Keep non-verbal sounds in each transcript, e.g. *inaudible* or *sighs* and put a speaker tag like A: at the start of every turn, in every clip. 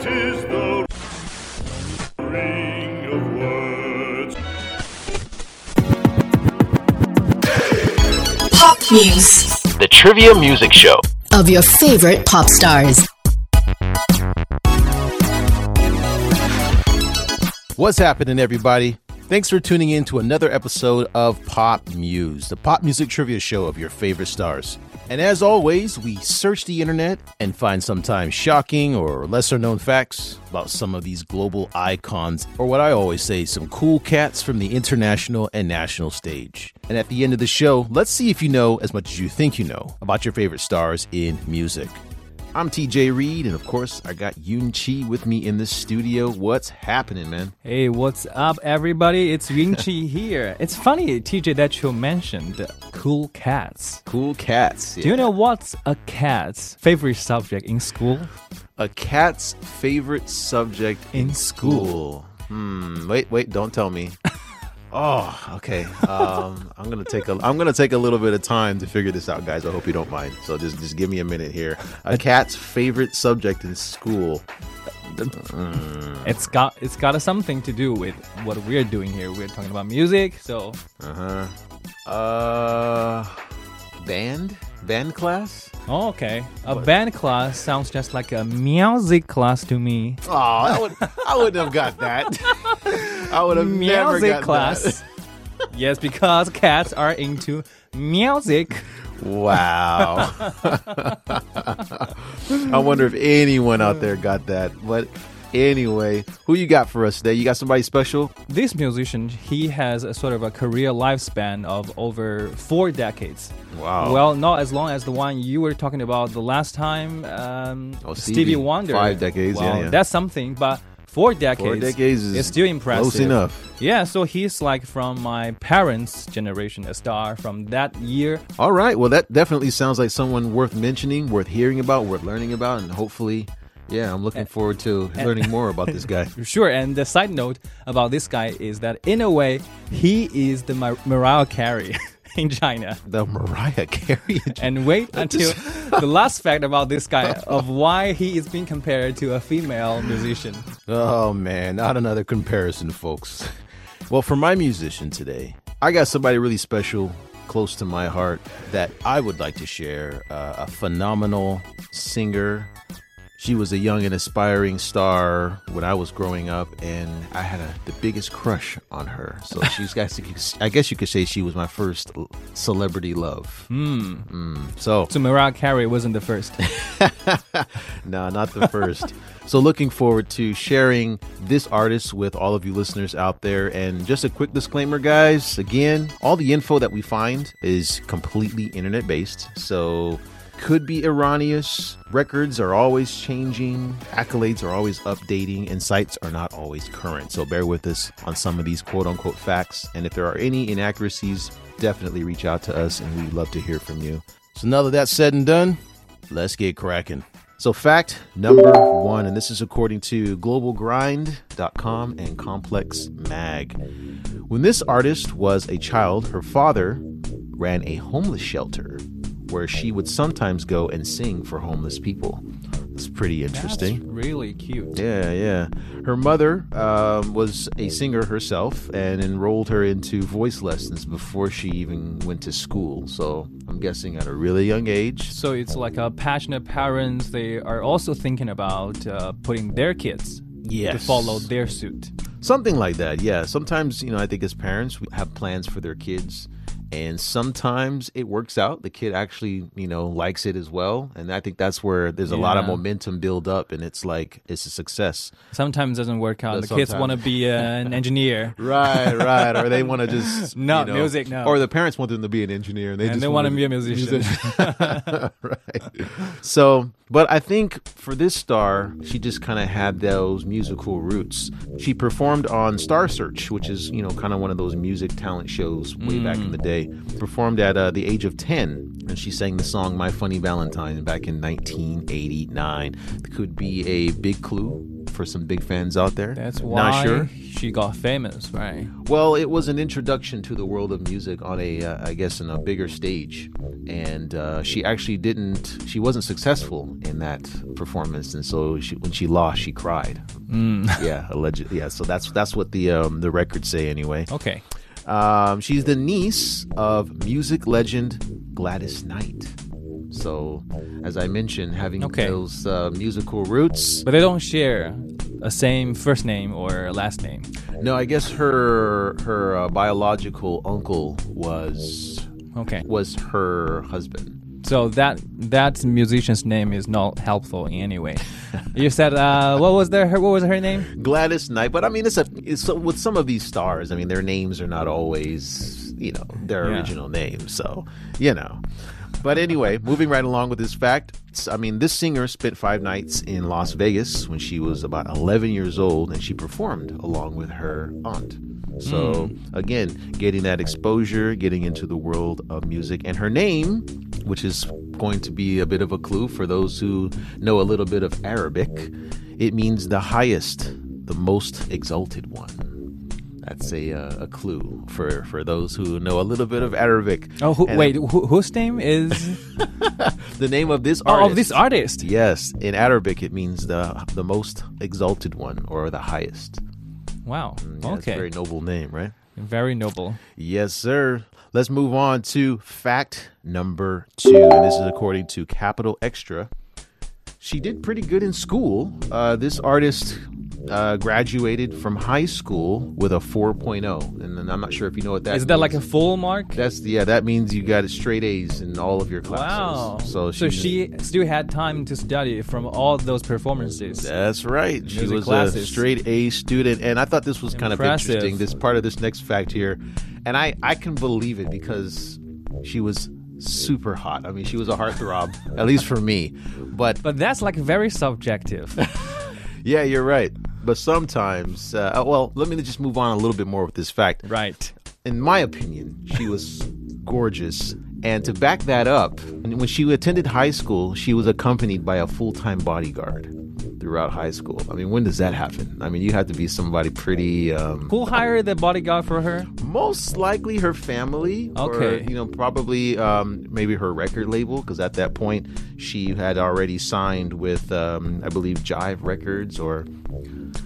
A: It is the ring of words.
B: Pop Muse
C: The Trivia Music Show.
B: of your favorite pop stars.
D: What's happening, everybody? Thanks for tuning in to another episode of Pop Muse, the pop music trivia show of your favorite stars. And as always, we search the internet and find sometimes shocking or lesser known facts about some of these global icons, or what I always say, some cool cats from the international and national stage. And at the end of the show, let's see if you know as much as you think you know about your favorite stars in music. I'm TJ Reed, and of course, I got Yun Chi with me in the studio. What's happening, man?
E: Hey, what's up, everybody? It's Yun Chi *laughs* here. It's funny, TJ, that you mentioned cool cats.
D: Cool cats.
E: Do you know what's a cat's favorite subject in school?
D: a cat's favorite subject in,
E: In
D: school? Hmm. Wait, wait. Don't tell me. *laughs* oh, okay. Um, *laughs* I'm gonna take a. I'm gonna take a little bit of time to figure this out, guys. I hope you don't mind. So just, just give me a minute here. A cat's favorite subject in school.
E: It's got it's got something to do with what we're doing here. We're talking about music, so
D: Uh huh. Uh, band. Band class.
E: Oh, okay. A band class sounds just like a music class to me.
D: Oh, I would. I wouldn't have got that. *laughs* I would have never
E: music
D: got
E: class. yes, because cats are into music.
D: That. Wow. *laughs* I wonder if anyone out there got that. But anyway, who you got for us today? You got somebody special?
E: This musician, he has a sort of a career lifespan of over four decades.
D: Wow.
E: Well, not as long as the one you were talking about the last time, um,
D: Oh,
E: Stevie,
D: Stevie,
E: Wonder.
D: five decades, yeah,
E: Well,
D: yeah.
E: That's something, but four decades, Four
D: decades is
E: still impressive.
D: close enough.
E: Yeah, so he's like from my parents' generation, a star from that year.
D: All right. Well, that definitely sounds like someone worth mentioning, worth hearing about, worth learning about, and hopefully, yeah, I'm looking forward to learning more about this guy. *laughs*
E: Sure, and the side note about this guy is that in a way, he is the Mar- Mariah Carey *laughs* in China.
D: The Mariah Carey.
E: And wait until the last fact about this guy of why he is being compared to a female musician.
D: Oh man, not another comparison, folks. Well, for my musician today, I got somebody really special, close to my heart, that I would like to share. Uh, a phenomenal singer. She was a young and aspiring star when I was growing up, and I had a, the biggest crush on her. So *laughs* she's got, I guess you could say she was my first celebrity love. Hmm. So
E: So Mariah Carey wasn't the first. *laughs*
D: no, not the first. so, looking forward to sharing this artist with all of you listeners out there. And just a quick disclaimer, guys again, all the info that we find is completely internet based. So, could be erroneous. Records are always changing, accolades are always updating, and sites are not always current. So, bear with us on some of these quote unquote facts. And if there are any inaccuracies, definitely reach out to us, and we'd love to hear from you. So, now that that's said and done, let's get cracking. So, fact number one, and this is according to globalgrind.com and Complex Mag. When this artist was a child, her father ran a homeless shelter where she would sometimes go and sing for homeless people. It's pretty interesting.
E: That's really cute.
D: Yeah, yeah. Her mother um, was a singer herself and enrolled her into voice lessons before she even went to school. So I'm guessing at a really young age.
E: So it's like a passionate parents. They are also thinking about uh, putting their kids to follow their suit.
D: Something like that, yeah. Sometimes, you know, I think as parents, we have plans for their kids, and sometimes it works out. The kid actually, you know, likes it as well. And I think that's where there's a lot of momentum build up, and it's like, it's a success.
E: Sometimes it doesn't work out.
D: Yeah,
E: the kids want to be uh, an *laughs* engineer.
D: Right, right. Or they want to just. *laughs*
E: No,
D: you know-
E: music, no.
D: Or the parents want them to be an engineer, and they
E: And
D: just
E: they
D: want
E: wanna be a musician. *laughs*
D: right. So, but I think for this star, she just kind of had those musical roots. She performed on Star Search, which is, you know, kind of one of those music talent shows way back in the day. Performed at uh, the age of 10, and she sang the song My Funny Valentine back in 1989. Could be a big clue for some big fans out there.
E: That's why
D: Not sure.
E: she got famous, right?
D: Well, it was an introduction to the world of music on a, uh, I guess, in a bigger stage, and uh, she actually didn't. She wasn't successful in that performance, and so she, when she lost, she cried.
E: Mm. *laughs*
D: Yeah, allegedly. Yeah, so that's that's what the um, the records say anyway.
E: Okay.
D: Um, she's the niece of music legend Gladys Knight. So, as I mentioned, having
E: Okay.
D: those uh, musical roots.
E: But they don't share a same first name or last name.
D: No, I guess her her uh, biological uncle was
E: Okay.
D: was her husband.
E: So that that musician's name is not helpful in any way. you said uh, what was their her, what was her name?
D: Gladys Knight, but I mean, it's a it's so, with some of these stars. I mean, their names are not always you know their
E: Yeah.
D: original names, so you know. But anyway, moving right along with this fact, I mean, this singer spent five nights in Las Vegas when she was about 11 years old, and she performed along with her aunt. So hmm. again, getting that exposure, getting into the world of music, and her name, which is going to be a bit of a clue for those who know a little bit of Arabic, it means the highest, the most exalted one. That's a uh, a clue for for those who know a little bit of Arabic.
E: Oh, who,
D: And
E: wait, who, whose name is *laughs*
D: the name of this
E: oh,
D: artist.
E: of this artist?
D: Yes, in Arabic it means the the most exalted one or the highest.
E: Wow.
D: Yeah, it's a
E: okay.
D: very noble name, right?
E: Very noble.
D: Yes, sir. Let's move on to fact number two, and this is according to Capital Extra. She did pretty good in school. Uh, this artist uh, graduated from high school with a 4.0, and then I'm not sure if you know what that
E: Is that like a full mark?
D: That's yeah. That means you got straight A's in all of your classes.
E: Wow.
D: So,
E: so
D: she,
E: she still had time to study from all those performances.
D: That's right. She
E: Music
D: was a straight A student, and I thought this was kind of interesting. This part of this next fact here, and I I can believe it because she was super hot. I mean, she was a heartthrob, at least for me. But
E: But that's like very subjective. *laughs*
D: yeah, you're right. But sometimes, uh, uh, well, let me just move on a little bit more with this fact.
E: right.
D: in my opinion, she was gorgeous. And to back that up, when she attended high school, she was accompanied by a full time bodyguard throughout high school. I mean, when does that happen? I mean, you have to be somebody pretty. Um,
E: Who hired the bodyguard for her?
D: most likely her family. Or,
E: Okay.
D: you know, probably um, maybe her record label, because at that point she had already signed with, um, I believe, Jive Records or.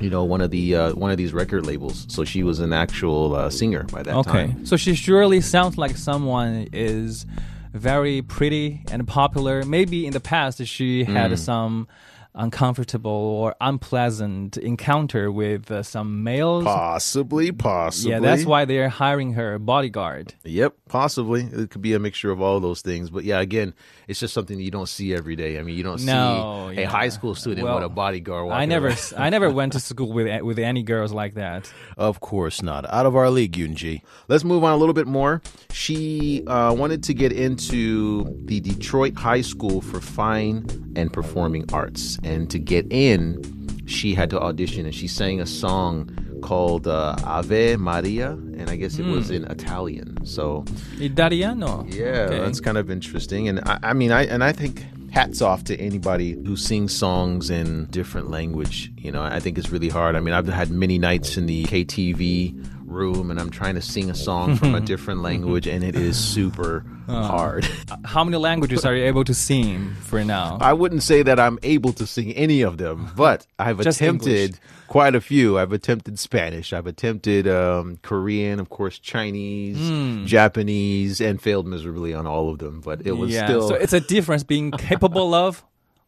D: You know, one of the uh, one of these record labels. So she was an actual uh, singer by that
E: Okay.
D: time.
E: Okay, so she surely sounds like someone is very pretty and popular. Maybe in the past she had
D: Hmm.
E: some uncomfortable or unpleasant encounter with uh, some males.
D: Possibly, possibly.
E: Yeah, that's why they're hiring her bodyguard.
D: Yep, possibly. It could be a mixture of all those things. But yeah, again, it's just something you don't see every day. I mean, you don't
E: No,
D: see a high school student
E: Well,
D: with a bodyguard.
E: I never,
D: around.
E: I never went to *laughs* school with with any girls like that.
D: Of course not. Out of our league, Yunji. Let's move on a little bit more. She uh, wanted to get into the Detroit High School for Fine and Performing Arts. And to get in, she had to audition and she sang a song called uh, Ave Maria. And I guess it was in Italian. So
E: Italiano.
D: Yeah,
E: Okay.
D: that's kind of interesting, and I, I mean, I and I think hats off to anybody who sings songs in different language. You know, I think it's really hard. I mean, I've had many nights in the KTV room, and I'm trying to sing a song *laughs* from a different language, and it is super hard. *laughs*
E: How many languages are you able to sing for now?
D: I wouldn't say that I'm able to sing any of them, but I've
E: Just
D: attempted
E: English.
D: quite a few. I've attempted Spanish, I've attempted um, Korean, of course, Chinese,
E: Hmm.
D: Japanese, and failed miserably on all of them. But it was
E: yeah.
D: still.
E: So it's a difference being capable *laughs* of,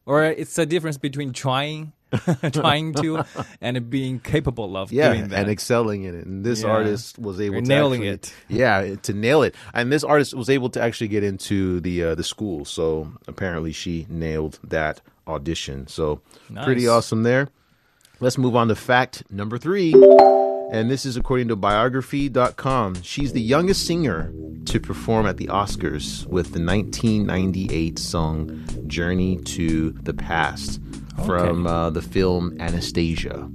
E: or it's a difference between trying, *laughs* trying to, *laughs* and being capable of
D: yeah,
E: doing that.
D: and excelling in it. And this
E: Yeah.
D: artist was able
E: You're
D: to
E: nailing
D: actually-
E: it.
D: Yeah, to nail it. And this artist was able to actually get into the uh, the school. So apparently she nailed that audition. So pretty awesome there. Let's move on to fact number three. And this is according to biography.com. She's the youngest singer to perform at the Oscars with the 1998 song Journey to the Past from uh, the film Anastasia.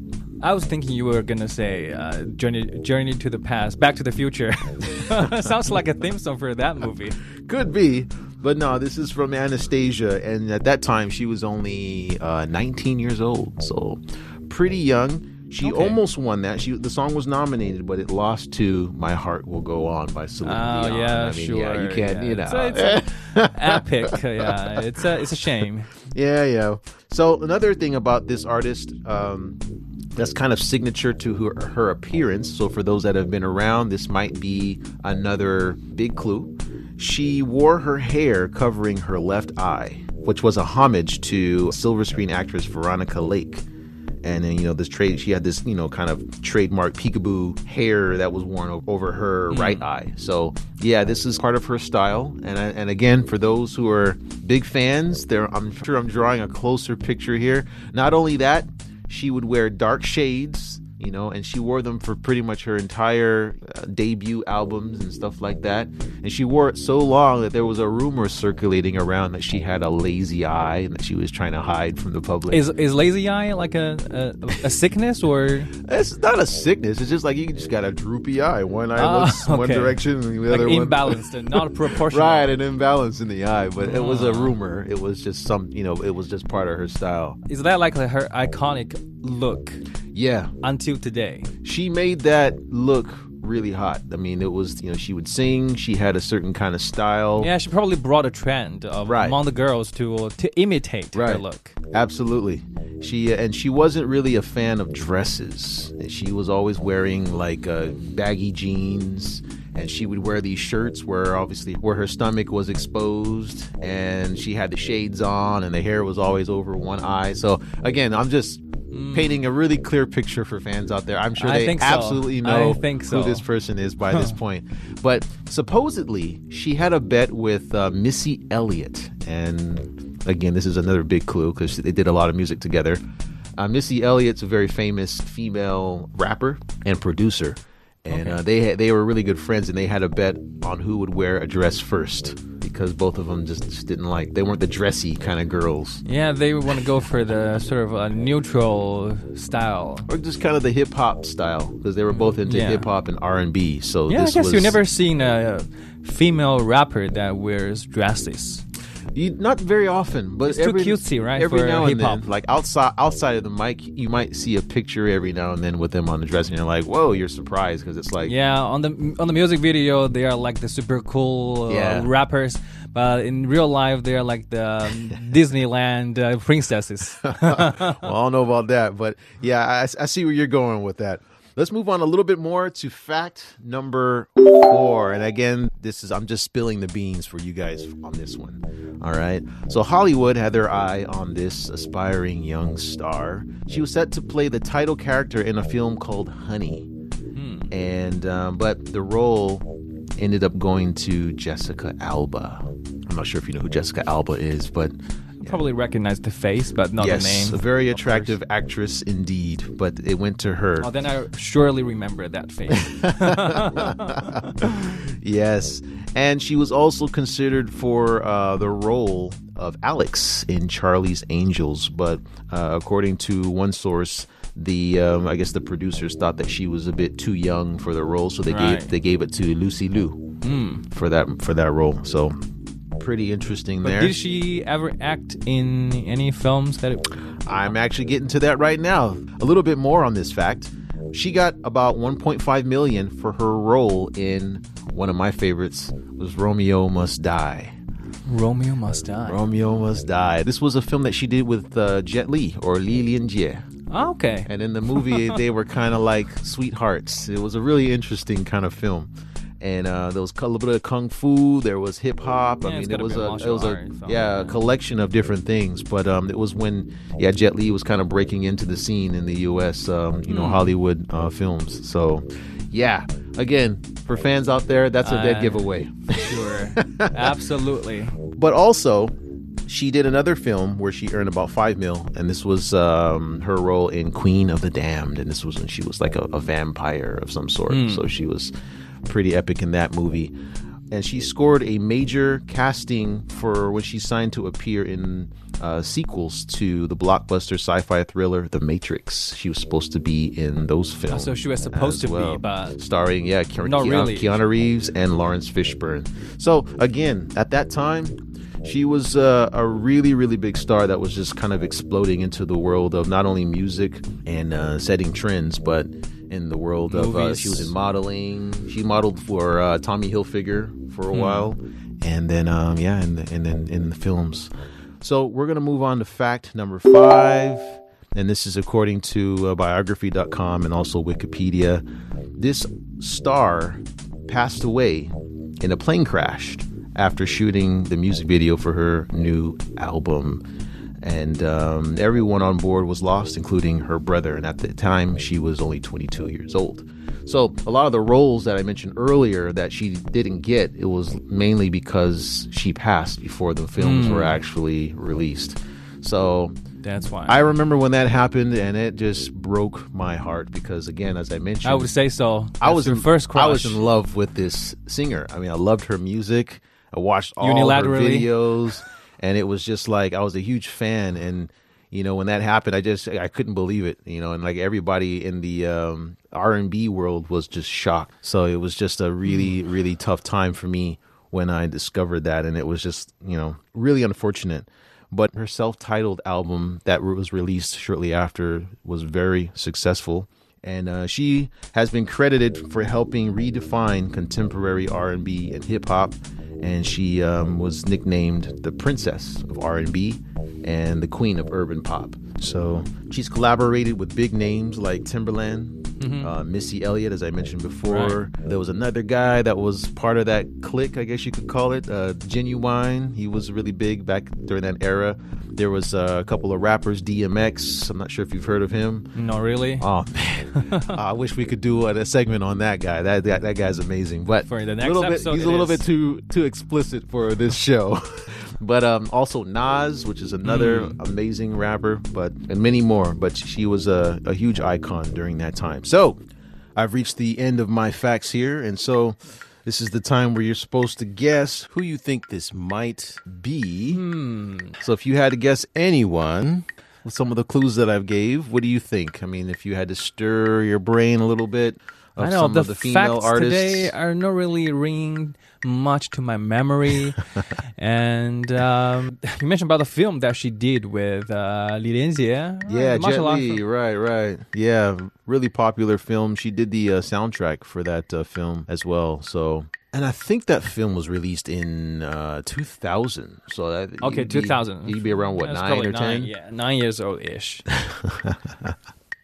E: I was thinking you were gonna say uh, journey, journey to the past, Back to the Future. *laughs* Sounds like a theme song for that movie. *laughs*
D: Could be, but no, this is from Anastasia, and at that time she was only uh, 19 years old, so pretty young. She
E: Okay.
D: almost won that. She the song was nominated, but it lost to "My Heart Will Go On" by Celine
E: Oh
D: Dion.
E: yeah,
D: I mean,
E: sure.
D: Yeah, you can't,
E: yeah.
D: you know.
E: It's a, it's *laughs* epic. Yeah, it's a it's a shame.
D: Yeah, yeah. So another thing about this artist um, that's kind of signature to her, her appearance. So for those that have been around, this might be another big clue. She wore her hair covering her left eye, which was a homage to silver screen actress Veronica Lake. And then you know this trade, she had this you know kind of trademark peekaboo hair that was worn over her hmm. right eye. So yeah, this is part of her style. And I, and again, for those who are big fans, there I'm sure I'm drawing a closer picture here. Not only that, she would wear dark shades, you know, and she wore them for pretty much her entire uh, debut albums and stuff like that. And she wore it so long that there was a rumor circulating around that she had a lazy eye and that she was trying to hide from the public.
E: Is is lazy eye like a a, a sickness or?
D: It's not a sickness. It's just like you just got a droopy eye. One eye
E: Ah,
D: looks one direction, and the
E: Like
D: other one
E: imbalanced and not *laughs* proportional.
D: right, an imbalance in the eye. But it was a
E: Ah.
D: rumor. It was just some, you know, it was just part of her style.
E: Is that like her iconic look
D: Yeah,
E: until today?
D: she made that look really hot. I mean, it was, you know, she would sing. She had a certain kind of style.
E: Yeah, she probably brought a trend of
D: Right.
E: among the girls to to imitate her
D: Right.
E: look.
D: Absolutely. She and she wasn't really a fan of dresses. She was always wearing like uh, baggy jeans and she would wear these shirts where obviously where her stomach was exposed and she had the shades on and the hair was always over one eye. So again, I'm just painting a really clear picture for fans out there. I'm sure they
E: think so.
D: absolutely know
E: think
D: who this person is by this point. But supposedly, she had a bet with uh, Missy Elliott. And again, this is another big clue because they did a lot of music together. Uh, Missy Elliott's a very famous female rapper and producer. And uh, they they were really good friends, and they had a bet on who would wear a dress first because both of them just, just didn't like they weren't the dressy kind of girls,
E: Yeah, they want to go for the sort of a neutral style.
D: or just kind of the hip hop style because they were both into
E: Yeah.
D: hip hop and R and B. So
E: Yeah, I guess
D: was
E: you've never seen a female rapper that wears dresses.
D: You, not very often, but
E: It's too
D: every,
E: cutesy, right,
D: Every
E: for
D: now and
E: hip-hop.
D: then, like outside outside of the mic, you might see a picture every now and then with them on the dress, and you're like, "Whoa!" You're surprised because it's like,
E: Yeah, on the on the music video, they are like the super cool uh,
D: Yeah.
E: rappers, but in real life, they are like the um, *laughs* Disneyland uh, princesses. *laughs*
D: well, I don't know about that, but yeah, I, I see where you're going with that. Let's move on a little bit more to fact number four. And again, this is I'm just spilling the beans for you guys on this one. All right. So Hollywood had their eye on this aspiring young star. She was set to play the title character in a film called Honey. And um, but the role ended up going to Jessica Alba. I'm not sure if you know who Jessica Alba is, but
E: Probably recognize the face, but not
D: yes,
E: the
D: a
E: name.
D: very
E: of course.
D: attractive actress indeed. But it went to her.
E: Oh, then I surely remember that face. *laughs* *laughs*
D: yes, and she was also considered for uh, the role of Alex in Charlie's Angels. But uh, according to one source, the um, I guess the producers thought that she was a bit too young for the role, so they
E: Right.
D: gave they gave it to Lucy Liu for that for that role. So pretty interesting
E: but
D: there.
E: did she ever act in any films that? It,
D: I'm actually getting to that right now. A little bit more on this fact. She got about 1.5 million for her role in one of my favorites was Romeo Must Die.
E: Romeo Must Die.
D: Romeo Must Die. This was a film that she did with uh, Jet Li or Li Lianjie.
E: Oh, okay.
D: And in the movie, *laughs* they were kind of like sweethearts. It was a really interesting kind of film. And uh, there was a little bit of kung fu. There was hip hop.
E: Yeah,
D: I mean, it was
E: a
D: a it was a yeah a collection of different things. But um, it was when yeah Jet Li was kind of breaking into the scene in the U.S. Um, you know
E: Hmm.
D: Hollywood uh, films. So yeah, again for fans out there, that's a dead
E: Uh,
D: giveaway.
E: Sure. *laughs* Absolutely.
D: But also, she did another film where she earned about five mil, and this was um, her role in Queen of the Damned, and this was when she was like a, a vampire of some sort. So she was pretty epic in that movie. And she scored a major casting for when she signed to appear in uh, sequels to the blockbuster sci-fi thriller The Matrix. She was supposed to be in those films.
E: so she was supposed
D: as
E: to be, but-
D: starring yeah, Ke- Keanu,
E: really.
D: Keanu Reeves and Laurence Fishburne. So again, at that time, She was uh, a really, really big star that was just kind of exploding into the world of not only music and uh, setting trends, but in the world of uh, she was in modeling. She modeled for uh, Tommy Hilfiger for a while, and then um, yeah, and and then in the films. So we're gonna move on to fact number five, and this is according to uh, biography.com and also Wikipedia. This star passed away in a plane crash after shooting the music video for her new album. And um, everyone on board was lost, including her brother. And at the time, she was only 22 years old. So a lot of the roles that I mentioned earlier that she didn't get, it was mainly because she passed before the films were actually released. So
E: That's why.
D: I remember when that happened, and it just broke my heart because, again, as I mentioned,
E: I would say so.
D: I was in,
E: first crush.
D: I was in love with this singer. I mean, I loved her music. I watched all her videos, and it was just like I was a huge fan. And you know, when that happened, I just I couldn't believe it. You know, and like everybody in the um, R and B world was just shocked. So it was just a really really tough time for me when I discovered that, and it was just you know really unfortunate. But her self-titled album that was released shortly after was very successful and uh, she has been credited for helping redefine contemporary R&B and hip hop. And she um, was nicknamed the Princess of R&B and the Queen of Urban Pop. So she's collaborated with big names like Timbaland, uh, Missy Elliott, as I mentioned before. There was another guy that was part of that clique, I guess you could call it, uh, Ginuwine. He was really big back during that era. There was uh, a couple of rappers, DMX. I'm not sure if you've heard of him.
E: Not really.
D: Oh man, *laughs* I wish we could do a, a segment on that guy. That, that that guy's amazing. But
E: For the next
D: little bit, he's a little
E: is.
D: bit too too explicit for this show. *laughs* but um, also Nas, which is another
E: Hmm.
D: amazing rapper, but and many more. But she was a, a huge icon during that time. So I've reached the end of my facts here, and so. This is the time where you're supposed to guess who you think this might be.
E: Hmm.
D: So if you had to guess anyone, with some of the clues that I've gave, what do you think? I mean, if you had to stir your brain a little bit
E: I know the,
D: of the female
E: facts
D: artists.
E: today are not really ringing much to my memory. *laughs* and um, *laughs* you mentioned about the film that she did with uh, Li Lianjie.
D: yeah,
E: Uh,
D: Jet Li, right, right. Yeah, really popular film. She did the uh, soundtrack for that uh, film as well. So, and I think that film was released in uh, 2000. So that
E: Okay,
D: you'd be-
E: 2000.
D: You'd be around what
E: That's
D: nine or ten?
E: Yeah, nine years old ish. *laughs*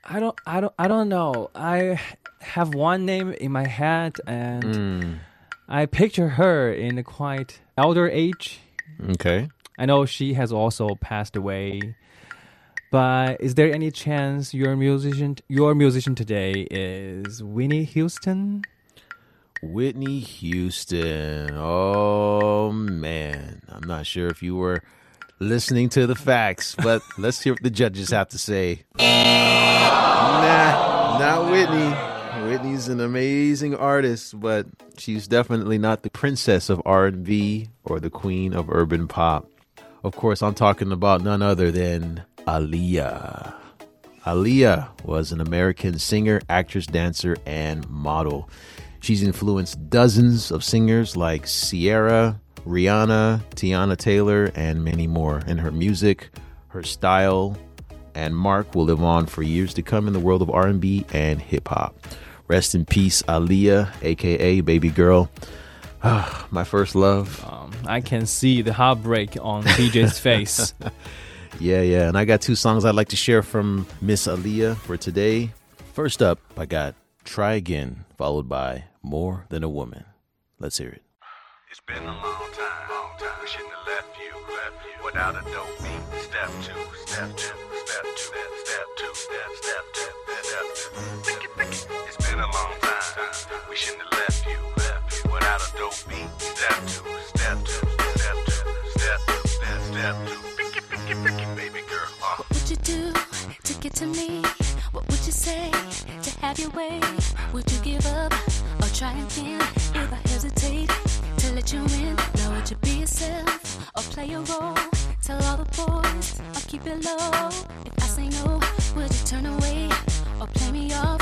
E: I don't, I don't, I don't know. I have one name in my head, and
D: Hmm.
E: I picture her in a quite elder age.
D: Okay.
E: I know she has also passed away. But is there any chance your musician, your musician today is Winnie Houston?
D: Whitney Houston. Oh man, I'm not sure if you were listening to the facts, but let's hear what the judges have to say. Nah, not Whitney. Whitney's an amazing artist, but she's definitely not the princess of R&B or the queen of urban pop. Of course, I'm talking about none other than Aaliyah. Aaliyah was an American singer, actress, dancer, and model. She's influenced dozens of singers like Ciara, Rihanna, Teyana Taylor, and many more. And her music, her style, and mark will live on for years to come in the world of R&B and hip hop. Rest in peace, Aaliyah, aka Baby Girl. Ah, my first love.
E: Um, I can see the heartbreak on TJ's *laughs* face.
D: Yeah, yeah. And I got two songs I'd like to share from Miss Aaliyah for today. First up, I got Try Again, followed by More Than a Woman. Let's hear it.
A: It's been a long time, long time. We shouldn't have left you, left you without a dope beat. Step two, step two, step two, step two, step, step two, step two. We shouldn't have left you, without a dope beat. Step two, step two, step two, step two, step, step two. Baby girl. Uh.
F: What would you do to get to me? What would you say to have your way? Would you give up or try again? If I hesitate to let you in, now would you be yourself or play a role? Tell all the boys or keep it low. If I say no, would you turn away or play me off?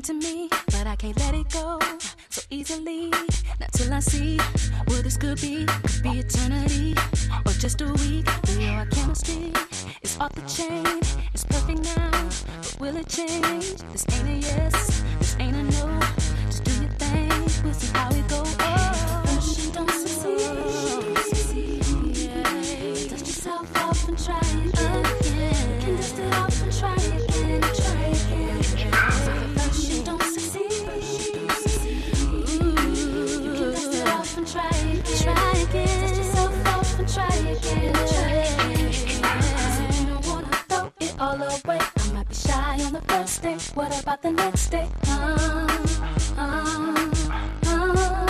F: doing to me, but I can't let it go so easily. Not till I see what this could be, could be eternity or just a week. We know our chemistry is off the chain. It's perfect now, but will it change? This ain't a yes, this ain't a no. Just do your thing, we'll see how it goes. Oh, don't succeed. Dust yourself off and try Again. All away. I might be shy on the first day. What about the next day? Uh, uh, uh.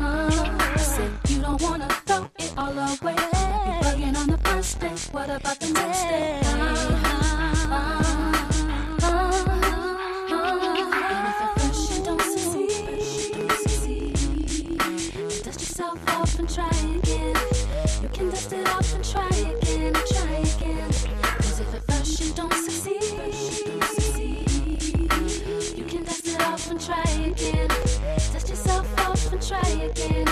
F: I said you don't wanna throw it all away. You bugging on the first day. What about the next day? Dust yourself off and try again. You can dust it off and try again, try try again. Dust yourself off and try again, try again,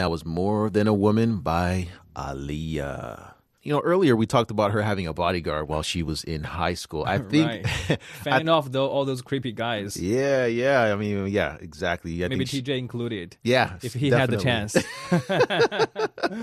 D: that was More Than a Woman by Aaliyah. You know, earlier we talked about her having a bodyguard while she was in high school. I *laughs* think.
E: right. *laughs* Fending off though all those creepy guys.
D: yeah, yeah. I mean, yeah, exactly. I
E: Maybe
D: she-
E: TJ included.
D: yeah,
E: If he had the chance. *laughs*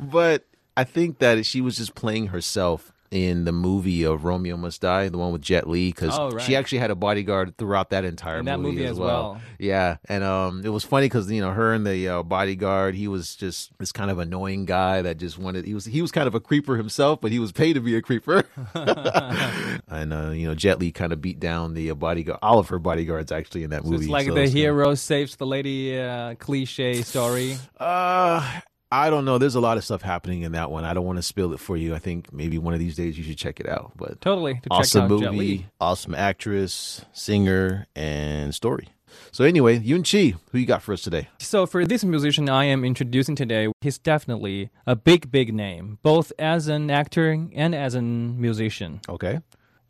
D: But I think that she was just playing herself in the movie of Romeo Must Die, the one with Jet Li, because
E: Oh, right.
D: she actually had a bodyguard throughout that entire
E: In that movie
D: as,
E: as
D: well.
E: well.
D: Yeah, and um, it was funny because you know her and the uh, bodyguard, he was just this kind of annoying guy that just wanted. He was he was kind of a creeper himself, but he was paid to be a creeper. *laughs* *laughs* and uh, you know, Jet Li kind of beat down the uh, bodyguard, all of her bodyguards actually in that
E: So
D: movie.
E: it's like
D: So
E: the hero saves the lady uh, cliche story. *sighs*
D: Uh, I don't know. There's a lot of stuff happening in that one. I don't want to spill it for you. I think maybe one of these days you should check it out. But
E: Totally. To check
D: awesome
E: out Jet Li.
D: movie, awesome actress, singer, and story. So anyway, Yun Chi, who you got for us today?
E: So for this musician I am introducing today, he's definitely a big, big name, both as an actor and as a musician.
D: Okay.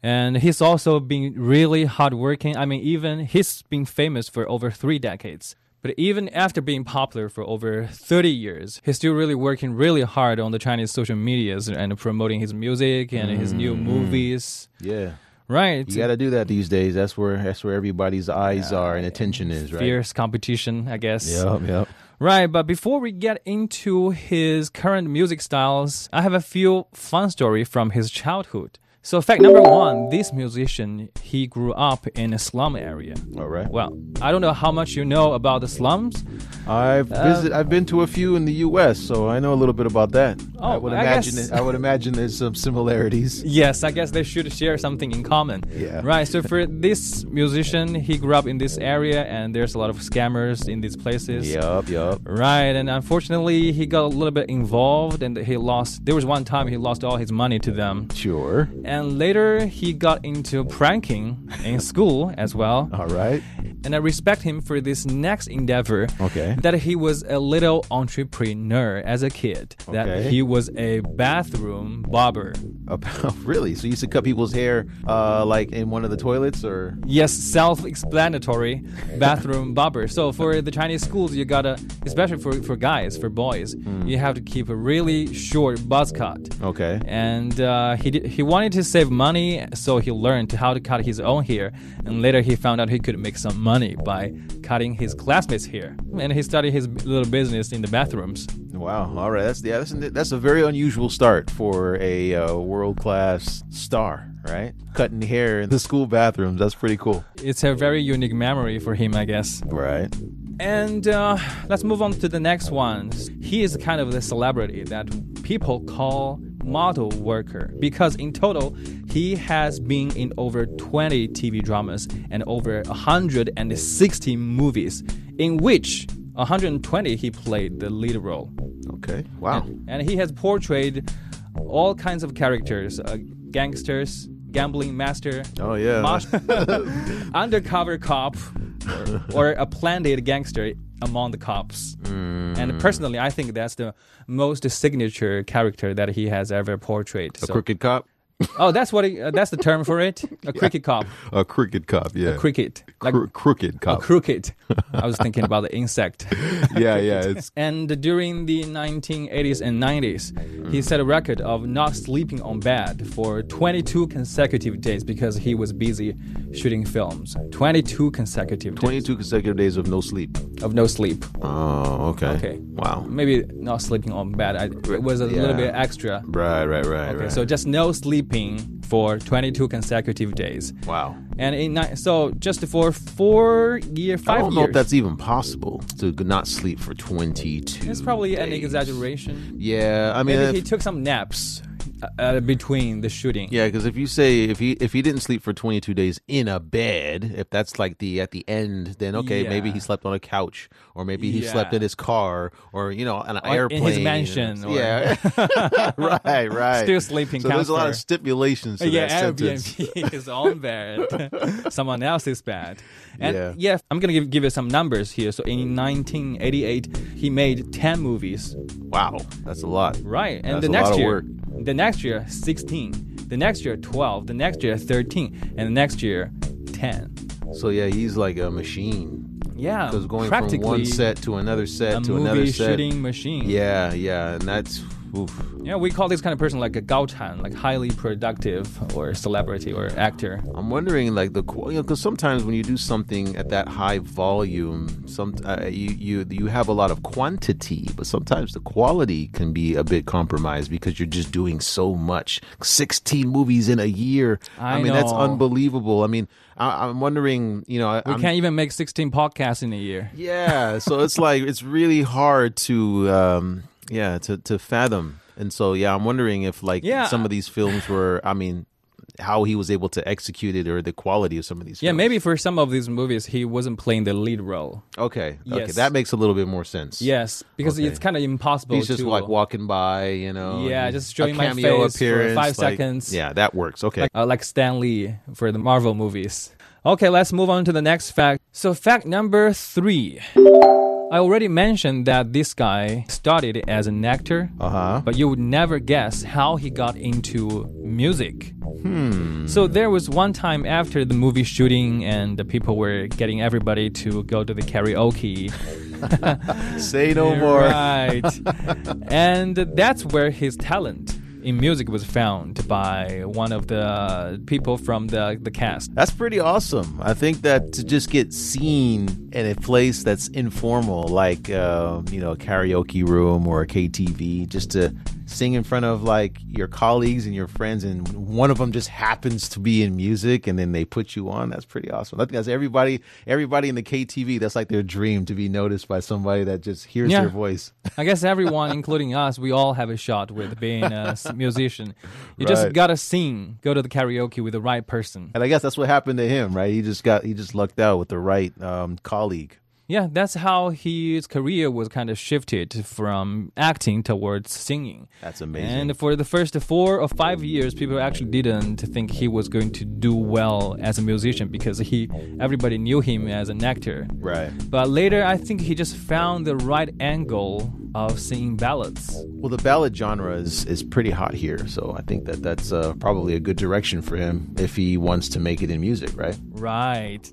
E: And he's also been really hardworking. I mean, even he's been famous for over three decades. But even after being popular for over 30 years, he's still really working really hard on the Chinese social medias and promoting his music and his new mm-hmm. movies.
D: Yeah.
E: Right.
D: You got to do that these days. That's where that's where everybody's eyes are and attention is, right?
E: Fierce competition, I guess.
D: Yep, yep.
E: Right, but before we get into his current music styles, I have a few fun story from his childhood. So fact number one, this musician, he grew up in a slum area.
D: All right.
E: Well, I don't know how much you know about the slums.
D: I've
E: Uh,
D: visit, I've been to a few in the U.S., so I know a little bit about that. I
E: Oh,
D: would
E: I
D: imagine
E: guess-
D: it, I would imagine there's some similarities. *laughs*
E: Yes, I guess they should share something in common.
D: Yeah.
E: Right, so for this musician, he grew up in this area and there's a lot of scammers in these places.
D: Yup, yup.
E: Right, and unfortunately, he got a little bit involved and he lost. There was one time he lost all his money to them.
D: Sure.
E: And later, he got into pranking in school as well.
D: All right.
E: And I respect him for this next endeavor.
D: Okay.
E: That he was a little entrepreneur as a kid. That
D: Okay.
E: he was a bathroom barber.
D: About *laughs* really? So you used to cut people's hair, uh, like in one of the toilets, or
E: Yes, self-explanatory *laughs* bathroom barber. So for the Chinese schools, you gotta, especially for, for guys, for boys,
D: Hmm.
E: you have to keep a really short buzz cut.
D: okay,
E: and uh, he did, he wanted to save money, so he learned how to cut his own hair. And later he found out he could make some money by cutting his classmates' hair. And he started his little business in the bathrooms.
D: wow, all right. That's yeah, that's, that's a very unusual start for a uh, world class star, right? Cutting hair in the school bathrooms. That's pretty cool,
E: It's a very unique memory for him, I guess.
D: right?
E: And uh, let's move on to the next one. He is kind of the celebrity that people call model worker because in total he has been in over 20 TV dramas and over 160 movies in which 120 he played the lead role.
D: Okay, wow.
E: And he has portrayed all kinds of characters, uh, gangsters, gambling master,
D: Oh yeah, *laughs* *laughs*
E: undercover cop *laughs* or, a planned gangster among the cops.
D: Mm.
E: And personally, I think that's the most signature character that he has ever portrayed.
D: a
E: So-
D: crooked cop.
E: Oh, that's what he, uh, that's the term for it. A *laughs* cricket cop.
D: A cricket cop. Yeah,
E: Cricket. Like
D: Cro- crooked
E: a
D: cop.
E: crooked. *laughs* I was thinking about the insect. *laughs*
D: yeah, yeah. It's
E: And during the 1980s and 90s, he set a record of not sleeping on bed for 22 consecutive days because he was busy shooting films. 22 consecutive days
D: 22 consecutive days of no sleep.
E: of no sleep.
D: Oh, okay.
E: Okay.
D: Wow.
E: Maybe not sleeping on bed. I, it was a little bit extra.
D: Right, right, right,
E: Okay,
D: right.
E: so just no sleeping for 22 consecutive days.
D: wow.
E: And in so just for four year, five.
D: I don't know
E: years.
D: if that's even possible to not sleep for 22.
E: it's probably an exaggeration.
D: Yeah, I mean,
E: Maybe
D: if-
E: he took some naps uh, between the shooting.
D: yeah, because if you say if he if he didn't sleep for 22 days in a bed, if that's like the at the end, then okay, maybe he slept on a couch, or maybe he slept in his car, or you know, an
E: Or in
D: airplane,
E: his mansion, or-
D: Yeah, *laughs* right, right.
E: Still sleeping
D: So there's a lot of stipulations to
E: yeah,
D: that sentence.
E: Airbnb his own bed, someone else's bed, and
D: Yeah.
E: yeah. I'm gonna give, give you some numbers here. So in 1988, he made 10 movies,
D: Wow, that's a lot.
E: right? And
D: That's
E: the next year,
D: work.
E: The next year, 16. The next year, 12. The next year, 13. And the next year, 10.
D: So yeah, he's like a machine.
E: Yeah,
D: Because going from one set to another set to another set.
E: shooting machine.
D: Yeah, yeah, and that's oof.
E: Yeah, we call this kind of person like a gaochan, like highly productive or celebrity or actor.
D: I'm wondering, like the because you know, sometimes when you do something at that high volume, some uh, you you you have a lot of quantity, but sometimes the quality can be a bit compromised because you're just doing so much. 16 movies in a year.
E: I
D: mean, that's unbelievable. I mean, I, I'm wondering, you know, I,
E: We
D: I'm,
E: can't even make 16 podcasts in a year.
D: yeah, so it's like it's really hard to um yeah, to to fathom. And so yeah, I'm wondering if like
E: Yeah.
D: some of these films were I mean how he was able to execute it or the quality of some of these
E: Yeah,
D: films.
E: maybe for some of these movies, he wasn't playing the lead role.
D: Okay. Okay, that makes a little bit more sense.
E: Yes, because
D: Okay.
E: it's kind of impossible
D: He's just
E: to
D: like walking by, you know.
E: Yeah, just showing
D: a
E: my
D: cameo
E: face for
D: appearance,
E: five
D: like-
E: seconds.
D: Yeah, that works. Okay.
E: like, uh, like Stan Lee for the Marvel movies. Okay, let's move on to the next fact. So, fact number three. I already mentioned that this guy started as an actor,
D: uh-huh.
E: but you would never guess how he got into music. Hmm. So there was one time after the movie shooting, and the people were getting everybody to go to the karaoke. *laughs*
D: Say no *laughs* more.
E: Right. *laughs* and that's where his talent in music was found by one of the people from the, the cast.
D: That's pretty awesome. I think that to just get seen in a place that's informal, like uh, you know, a karaoke room or a KTV, just to sing in front of like your colleagues and your friends, and one of them just happens to be in music, and then they put you on. That's pretty awesome. I think that's everybody. Everybody in the KTV, that's like their dream to be noticed by somebody that just hears
E: Yeah.
D: their voice.
E: I guess *laughs* everyone, including us, we all have a shot with being a musician. You just gotta sing, go to the karaoke with the right person.
D: And I guess that's what happened to him, right? He just got he just lucked out with the right um, colleague.
E: Yeah, that's how his career was kind of shifted from acting towards singing.
D: That's amazing.
E: And for the first four or five years, people actually didn't think he was going to do well as a musician because he, everybody knew him as an actor.
D: right.
E: But later, I think he just found the right angle of singing ballads.
D: Well, the ballad genre is, is pretty hot here, so I think that that's uh, probably a good direction for him if he wants to make it in music, right?
E: Right.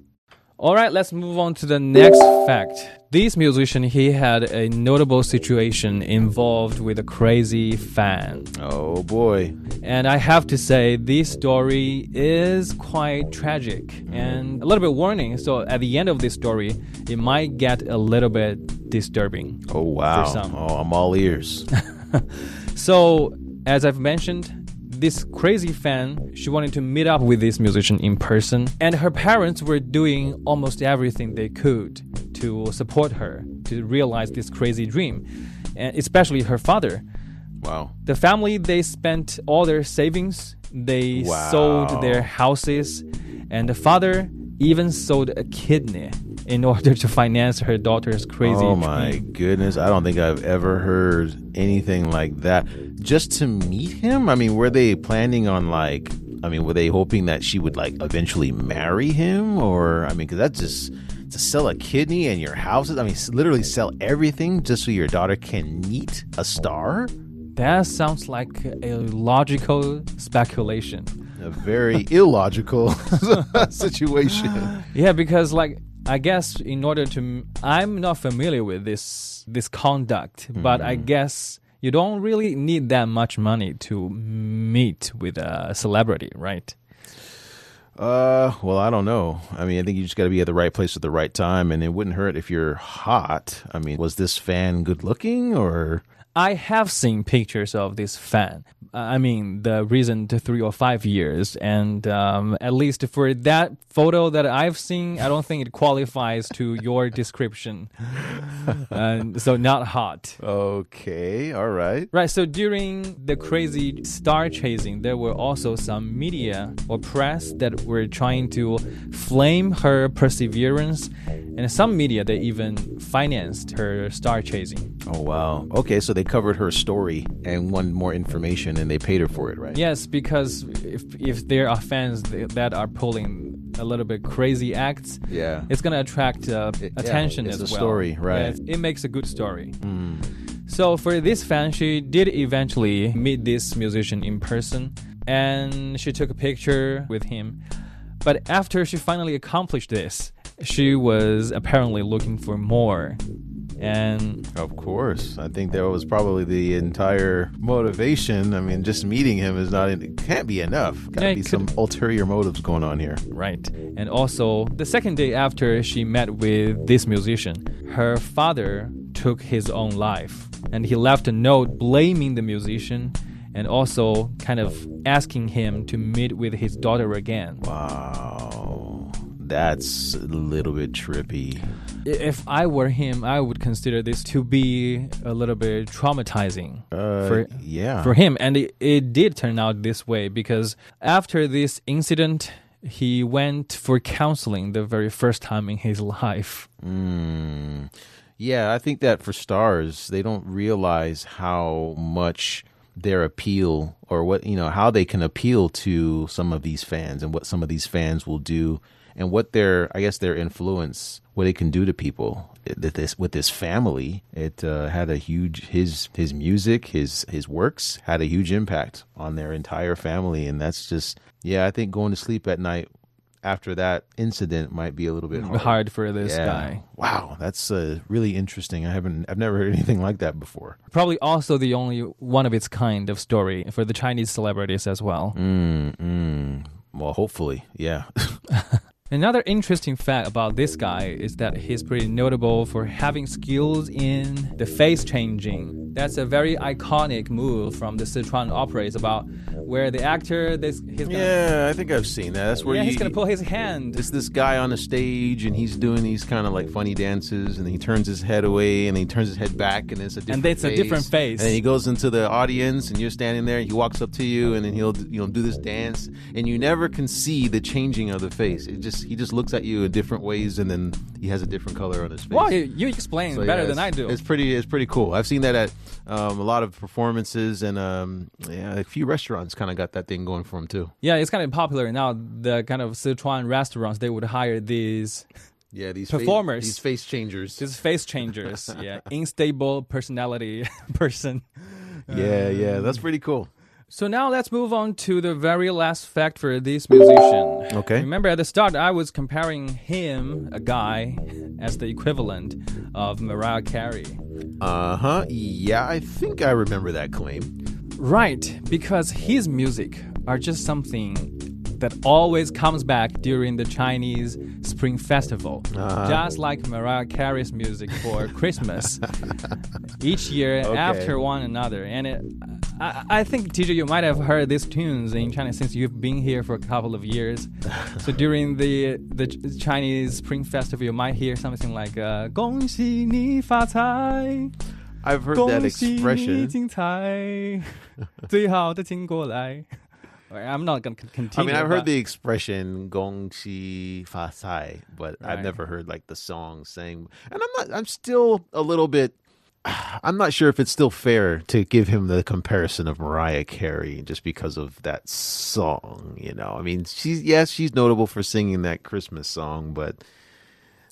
E: All right, let's move on to the next fact. This musician, he had a notable situation involved with a crazy fan.
D: Oh boy.
E: And I have to say, this story is quite tragic and a little bit warning. So at the end of this story, it might get a little bit disturbing.
D: Oh wow.
E: some.
D: Oh, I'm all ears. *laughs*
E: So, as I've mentioned, this crazy fan, she wanted to meet up with this musician in person, and her parents were doing almost everything they could to support her to realize this crazy dream, and especially her father.
D: wow.
E: The family they spent all their savings, they
D: Wow.
E: sold their houses, and the father even sold a kidney in order to finance her daughter's crazy
D: Oh my
E: dream.
D: goodness. I don't think I've ever heard anything like that. Just to meet him? I mean, were they planning on like I mean, were they hoping that she would like eventually marry him or I mean, cuz that's just to sell a kidney and your houses, I mean, literally sell everything just so your daughter can meet a star?
E: That sounds like a logical speculation.
D: A very illogical *laughs* situation. *laughs*
E: Yeah, because like I guess in order to I'm not familiar with this this conduct, but I guess you don't really need that much money to meet with a celebrity, right?
D: Uh, well, I don't know. I mean, I think you just got to be at the right place at the right time, and it wouldn't hurt if you're hot. I mean, was this fan good looking or?
E: I have seen pictures of this fan. Uh, I mean, the reason to three or five years, and um, at least for that photo that I've seen, I don't think it qualifies to your description. and *laughs* so not hot.
D: Okay, all right.
E: Right, so during the crazy star chasing, there were also some media or press that were trying to flame her perseverance, and some media they even financed her star chasing.
D: Oh wow. Okay, so they covered her story and wanted more information, and they paid her for it, right?
E: Yes, because if if there are fans that are pulling a little bit crazy acts,
D: Yeah.
E: it's gonna attract uh,
D: It- yeah,
E: attention
D: it's
E: as
D: a
E: well.
D: story, right.
E: Yeah, it- it makes a good story. So for this fan, she did eventually meet this musician in person, and she took a picture with him. But after she finally accomplished this, she was apparently looking for more. And
D: Of course, I think that was probably the entire motivation. I mean, just meeting him is not it can't be enough. Got to
E: Yeah,
D: be some ulterior motives going on here.
E: Right. And also, the second day after she met with this musician, her father took his own life. And he left a note blaming the musician and also kind of asking him to meet with his daughter again.
D: Wow, that's a little bit trippy.
E: If I were him, I would consider this to be a little bit traumatizing
D: Uh,
E: for
D: yeah,
E: for him and it, it did turn out this way because after this incident he went for counseling the very first time in his life
D: Mm. Yeah, I think that for stars, they don't realize how much their appeal or what, you know, how they can appeal to some of these fans and what some of these fans will do and what their, I guess, their influence, what it can do to people. It- That this with this family, it uh, had a huge his his music, his his works had a huge impact on their entire family, and that's just yeah. I think going to sleep at night after that incident might be a little bit hard.
E: hard for this guy
D: Wow, that's uh, really interesting. I haven't, I've never heard *laughs* anything like that before.
E: probably also the only one of its kind of story for the chinese celebrities as well
D: Mm, mm. Well, hopefully, yeah. *laughs* *laughs*
E: Another interesting fact about this guy is that he's pretty notable for having skills in the face changing. That's a very iconic move from the Sichuan opera. It's about where the actor this he's gonna,
D: yeah, I think I've seen that. That's where
E: yeah,
D: you,
E: he's gonna pull his hand.
D: It's this guy on the stage, and he's doing these kind of like funny dances, and he turns his head away, and he turns his head back, and it's a different.
E: And it's a different face.
D: And he goes into the audience, and you're standing there. and He walks up to you, and then he'll you know do this dance, and you never can see the changing of the face. It just he just looks at you in different ways, and then he has a different color on his face.
E: Well, you, explain
D: So,
E: better
D: yeah,
E: than I do.
D: It's pretty. It's pretty cool. I've seen that at um, a lot of performances, and um, yeah, a few restaurants kind of got that thing going for them too.
E: Yeah, it's kind of popular now. The kind of Sichuan restaurants they would hire these
D: Yeah, these
E: Performers.
D: these face changers.
E: these face changers. *laughs* yeah, unstable personality *laughs* person.
D: yeah, yeah, that's pretty cool.
E: So now let's move on to the very last fact for this musician.
D: Okay.
E: Remember at the start I was comparing him, a guy, as the equivalent of Mariah Carey.
D: Uh huh. Yeah, I think I remember that claim.
E: Right, because his music are just something that always comes back during the Chinese Spring Festival,
D: Uh-huh.
E: just like Mariah Carey's music for Christmas. *laughs* Each year
D: Okay.
E: after one another, and it, I, I think TJ, you might have heard these tunes in China since you've been here for a couple of years. so *laughs* during the the Ch- Chinese Spring Festival, you might hear something like uh, "恭喜你发财."
D: I've heard that
E: 恭喜你
D: expression.
E: 精彩，最好的请过来。*laughs* Alright, I'm not gonna con-
D: I
E: continue.
D: mean, I've heard
E: but-
D: the expression "gong xi fa sai," but I've
E: Right.
D: never heard like the song saying. And I'm not. I'm still a little bit. I'm not sure if it's still fair to give him the comparison of Mariah Carey just because of that song. You know, I mean, she's yes, she's notable for singing that Christmas song, but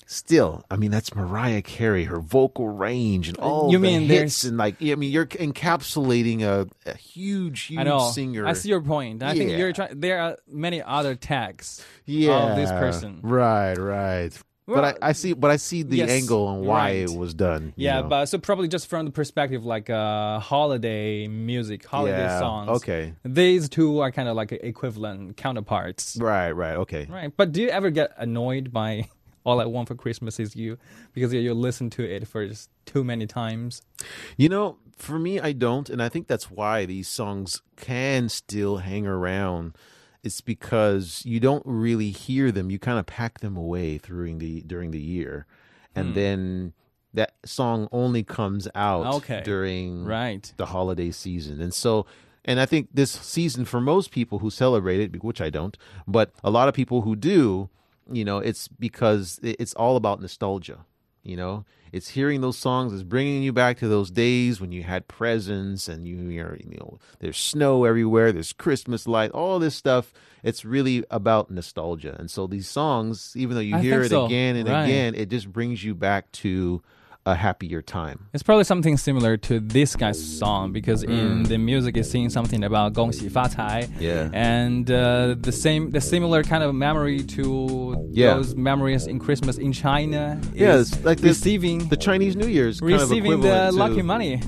D: still, I mean, that's Mariah Carey, her vocal range and all
E: You
D: the
E: mean
D: hits and like, I mean, you're encapsulating a, a huge, huge
E: I know.
D: singer.
E: I see your point. I think you're trying. There are many other tags
D: yeah,
E: of this person.
D: Right, right.
E: Well,
D: but I, I see, but I see the
E: yes,
D: angle on why
E: right.
D: it was done.
E: Yeah,
D: know?
E: but so probably just from the perspective like uh, holiday music, holiday
D: Yeah,
E: songs.
D: okay.
E: These two are kind of like equivalent counterparts.
D: right, right, okay.
E: Right. But do you ever get annoyed by *laughs* All I Want for Christmas Is You because you, you listen to it for just too many times?
D: You know, for me, I don't, and I think that's why these songs can still hang around. It's because you don't really hear them; you kind of pack them away during the during the year, and
E: Hmm.
D: then that song only comes out
E: Okay.
D: during
E: Right.
D: the holiday season. And so, and I think this season for most people who celebrate it, which I don't, but a lot of people who do, you know, it's because it's all about nostalgia. You know, it's hearing those songs, it's bringing you back to those days when you had presents and you, you're, you know, there's snow everywhere, there's Christmas light, all this stuff. It's really about nostalgia. And so these songs, even though you
E: I
D: hear it
E: so.
D: again and
E: Right.
D: again, it just brings you back to a happier time.
E: It's probably something similar to this guy's song because in the music it's saying something about 恭喜发财.
D: Mm. Yeah.
E: And uh, the same, the similar kind of memory to
D: Yeah.
E: those memories in Christmas in China.
D: Yeah,
E: is
D: it's like the-
E: receiving
D: The Chinese New Year's kind of
E: receiving the
D: equivalent to-
E: lucky money.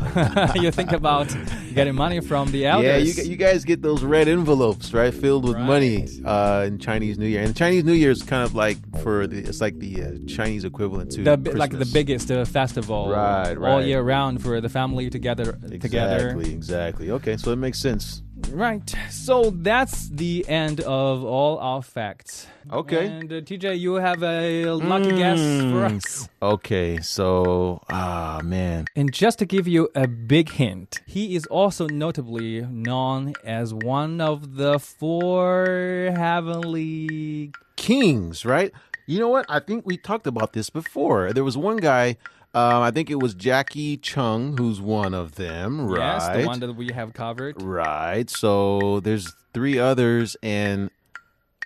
E: *laughs* you think about getting money from the elders.
D: Yeah, you, g- you guys get those red envelopes, right, filled with money uh, in Chinese New Year. And Chinese New Year is kind of like for the, it's like the uh, Chinese equivalent to
E: the, bi- like the
D: Christmas.
E: biggest uh, festival
D: Right,
E: all
D: right.
E: year round for the family together together
D: Exactly, exactly. Okay, so it makes sense.
E: right so that's the end of all our facts
D: Okay.
E: and uh, tj you have a lucky guess for us
D: Okay, so ah man,
E: and just to give you a big hint he is also notably known as one of the four heavenly
D: Kings, right? You know what? I think we talked about this before. There was one guy. Um, I think it was Jacky Cheung, who's one of them, right?
E: yes the one that we have covered
D: Right. So there's three others, and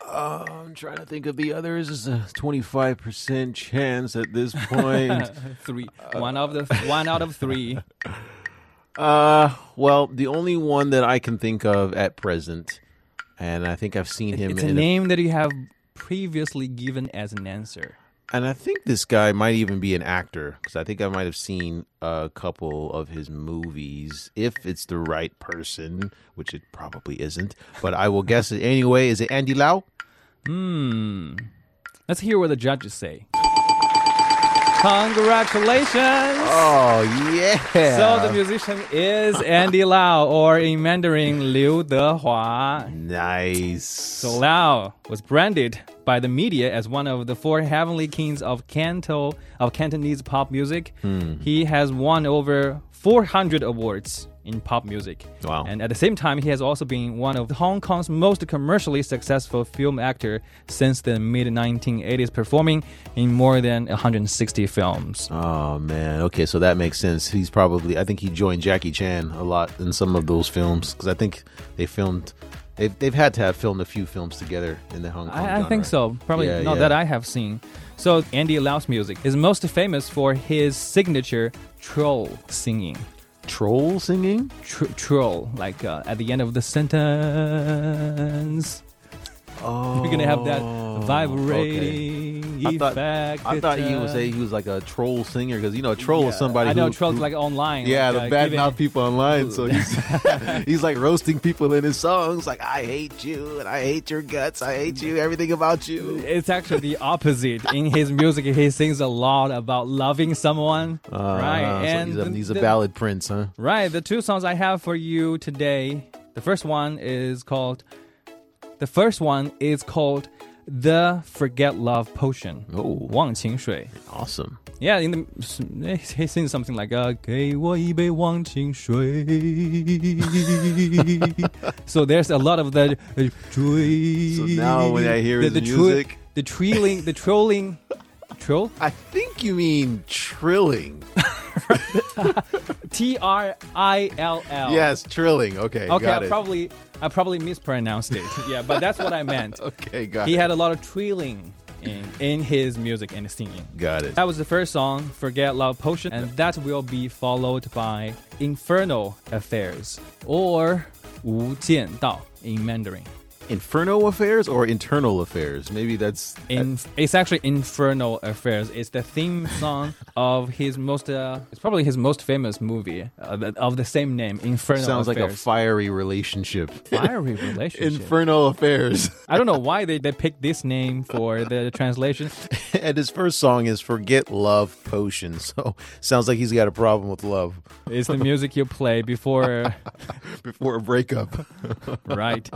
D: uh, I'm trying to think of the others. It's a 25% chance at this *laughs* point. *laughs*
E: three one of the one out of three *laughs*
D: uh, well, the only one that I can think of at present, and I think I've seen him
E: it's a name that you have previously given as an answer
D: and I think this guy might even be an actor because I think I might have seen a couple of his movies. If it's the right person, which it probably isn't, but I will guess it anyway. Is it Andy Lau?
E: Hmm. Let's hear what the judges say. Congratulations!
D: Oh yeah.
E: So the musician is Andy Lau, or in Mandarin, Liu Dehua.
D: nice.
E: So Lau was branded by the media as one of the four heavenly kings of Canto of Cantonese pop music.
D: Hmm.
E: He has won over 400 awards in pop music.
D: Wow.
E: And at the same time, he has also been one of Hong Kong's most commercially successful film actor since the mid 1980s, performing in more than 160 films.
D: Oh man. Okay, so that makes sense. He's probably. I think he joined Jackie Chan a lot in some of those films because I think they filmed. They've, they've had to have filmed a few films together in the Hong Kong.
E: I, I think so. Probably
D: Yeah,
E: not
D: yeah.
E: that I have seen. So Andy Lau's music is most famous for his signature troll singing.
D: Troll singing.
E: Tr- troll, like uh, at the end of the sentence.
D: Oh,
E: You're gonna have that vibrating
D: I thought-
E: effect.
D: I thought he would say he was like a troll singer because you know a troll is somebody.
E: I know
D: who,
E: trolls
D: who-
E: like online.
D: yeah,
E: like,
D: the
E: uh,
D: bad
E: giving-
D: mouth people online. So *laughs* he's *laughs* he's like roasting people in his songs, like I hate you and I hate your guts, I hate you, everything about you.
E: It's actually the opposite. In his *laughs* music, he sings a lot about loving someone. right,
D: Uh, so
E: and
D: he's a,
E: the-
D: he's a
E: the-
D: ballad prince, huh?
E: Right. The two songs I have for you today. The first one is called. The first one is called "The Forget Love Potion."
D: Oh.
E: 忘情水.
D: Awesome.
E: Yeah, in the he sings something like uh, 给我一杯忘情水. *laughs* so there's a lot of the uh,
D: So now when I hear
E: the,
D: his
E: the
D: music-
E: the trilling, the trolling, *laughs* troll,
D: I think you mean trilling. *laughs* *laughs*
E: T R I L L.
D: Yes, trilling. Okay,
E: okay. I
D: it.
E: probably I probably mispronounced it. *laughs* yeah, but that's what I meant.
D: okay, got
E: he
D: it.
E: He had a lot of trilling. In, in his music and singing.
D: Got it.
E: That was the first song, Forget Love Potion, and that will be followed by Infernal Affairs or Wu Jian Dao in Mandarin.
D: Inferno affairs or internal affairs? Maybe that's
E: In, it's actually Infernal Affairs. It's the theme song of his most, uh, it's probably his most famous movie uh, of the same name, Infernal
D: sounds like a fiery relationship.
E: fiery *laughs* relationship.
D: Infernal affairs.
E: I don't know why they, they picked this name for the translation. *laughs*
D: and his first song is "Forget Love Potion." *laughs* So sounds like he's got a problem with love
E: It's the music you play before,
D: before a breakup.
E: right?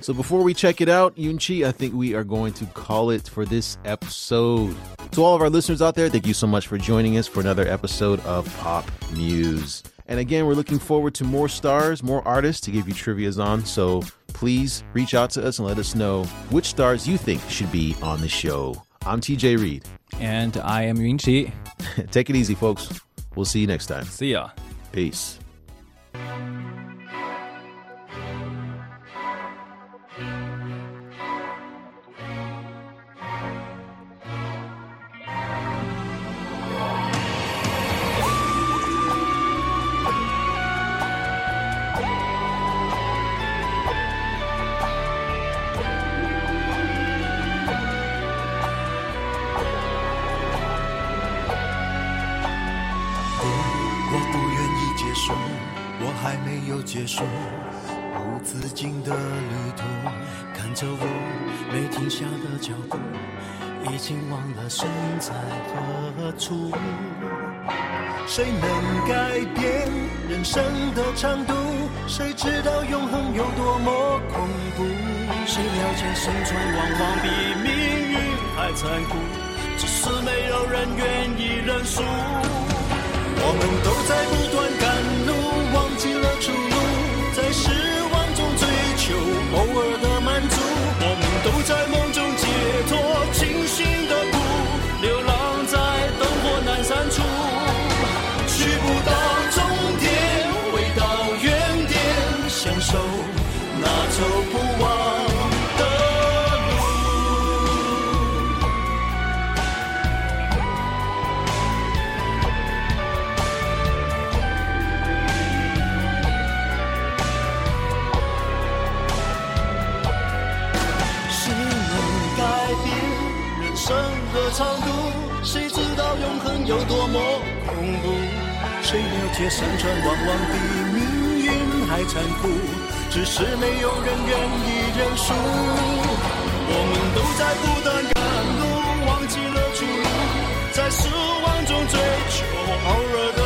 D: So before we check it out, Yunchi, I think we are going to call it for this episode. To all of our listeners out there, thank you so much for joining us for another episode of Pop Muse. And again, we're looking forward to more stars, more artists to give you trivia's on. So please reach out to us and let us know which stars you think should be on the show. I'm TJ Reed.
E: And I am Yunqi. *laughs*
D: Take it easy, folks. We'll see you next time.
E: See ya.
D: Peace.
G: 结束，无止境的旅途，看着我没停下的脚步，已经忘了身在何处。谁能改变人生的长度？谁知道永恒有多么恐怖？谁了解生存往往比命运还残酷？只是没有人愿意认输。我们都在不断有多么恐怖？谁了解山川往往比命运还残酷？只是没有人愿意认输。我们都在不断赶路，忘记了出路，在失望中追求偶尔的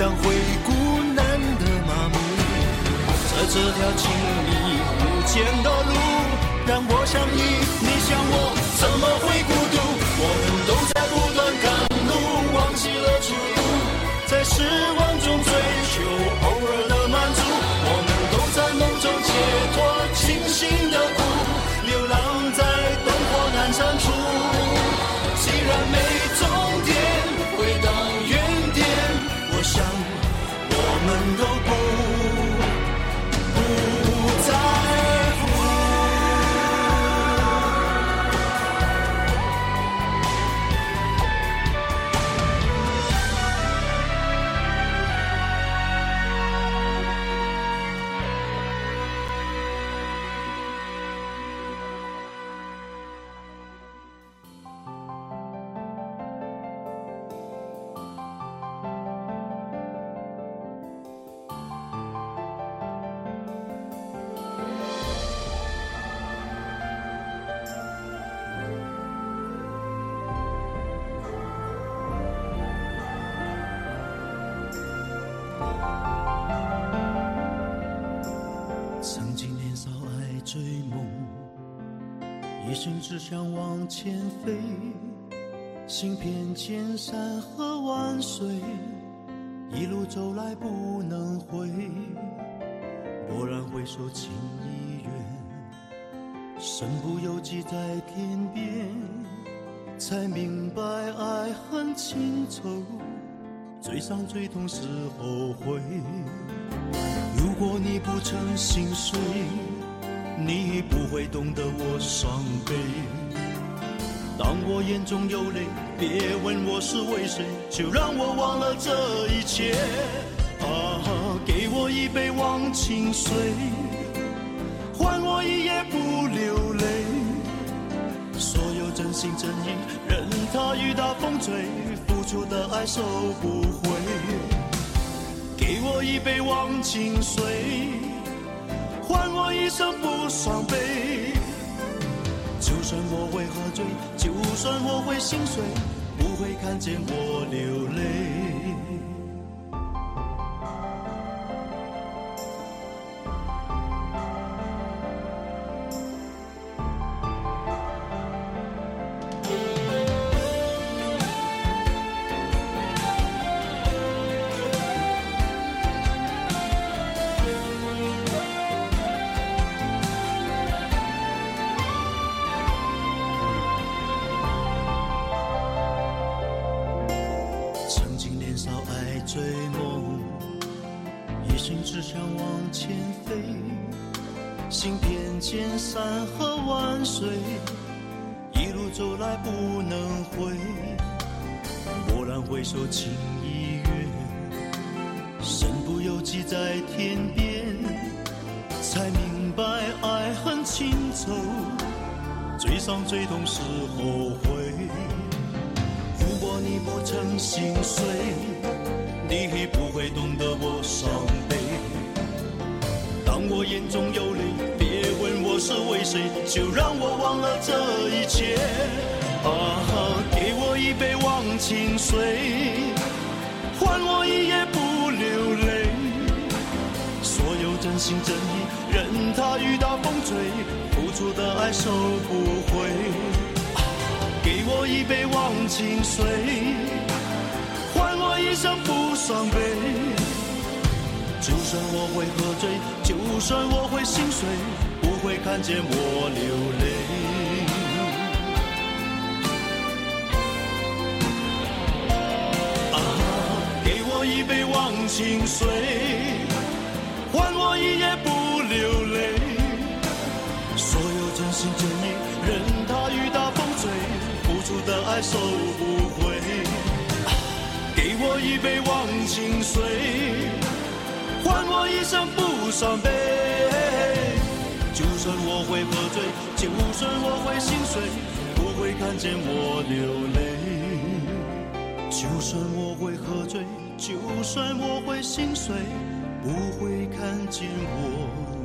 G: 当回顾难得麻木。在这条亲密无间的路，让我想你，你想我，怎么会孤独？我们都在不断赶路，忘记了出路，在失望中一生只想往前飞，行遍千山和万水，一路走来不能回。蓦然回首，情已远，身不由己在天边，才明白爱恨情仇，最伤最痛是后悔。如果你不曾心碎，你不会懂得我伤悲。当我眼中有泪，别问我是为谁，就让我忘了这一切。啊，给我一杯忘情水，换我一夜不流泪。所有真心真意，任它雨打风吹，付出的爱收不回。给我一杯忘情水，换我一生不伤悲。就算我会喝醉，就算我会心碎，不会看见我流泪。追梦，一生只想往前飞，行遍千山和万水，一路走来不能回。蓦然回首，情已远，身不由己在天边，才明白爱恨情仇，最伤最痛是后悔。如果你不曾心碎，你不会懂得我伤悲。当我眼中有泪，别问我是为谁，就让我忘了这一切。啊，给我一杯忘情水，换我一夜不流泪。所有真心真意，任它雨打风吹，付出的爱收不回。给我一杯忘情水，一生不伤悲。就算我会喝醉，就算我会心碎，不会看见我流泪。啊，给我一杯忘情水，换我一夜不流泪。所有真心真意，任它雨打风吹，付出的爱收不回。我一杯忘情水。换我一生不伤悲。就算我会喝醉，就算我会心碎，不会看见我流泪。就算我会喝醉，就算我会心碎，不会看见我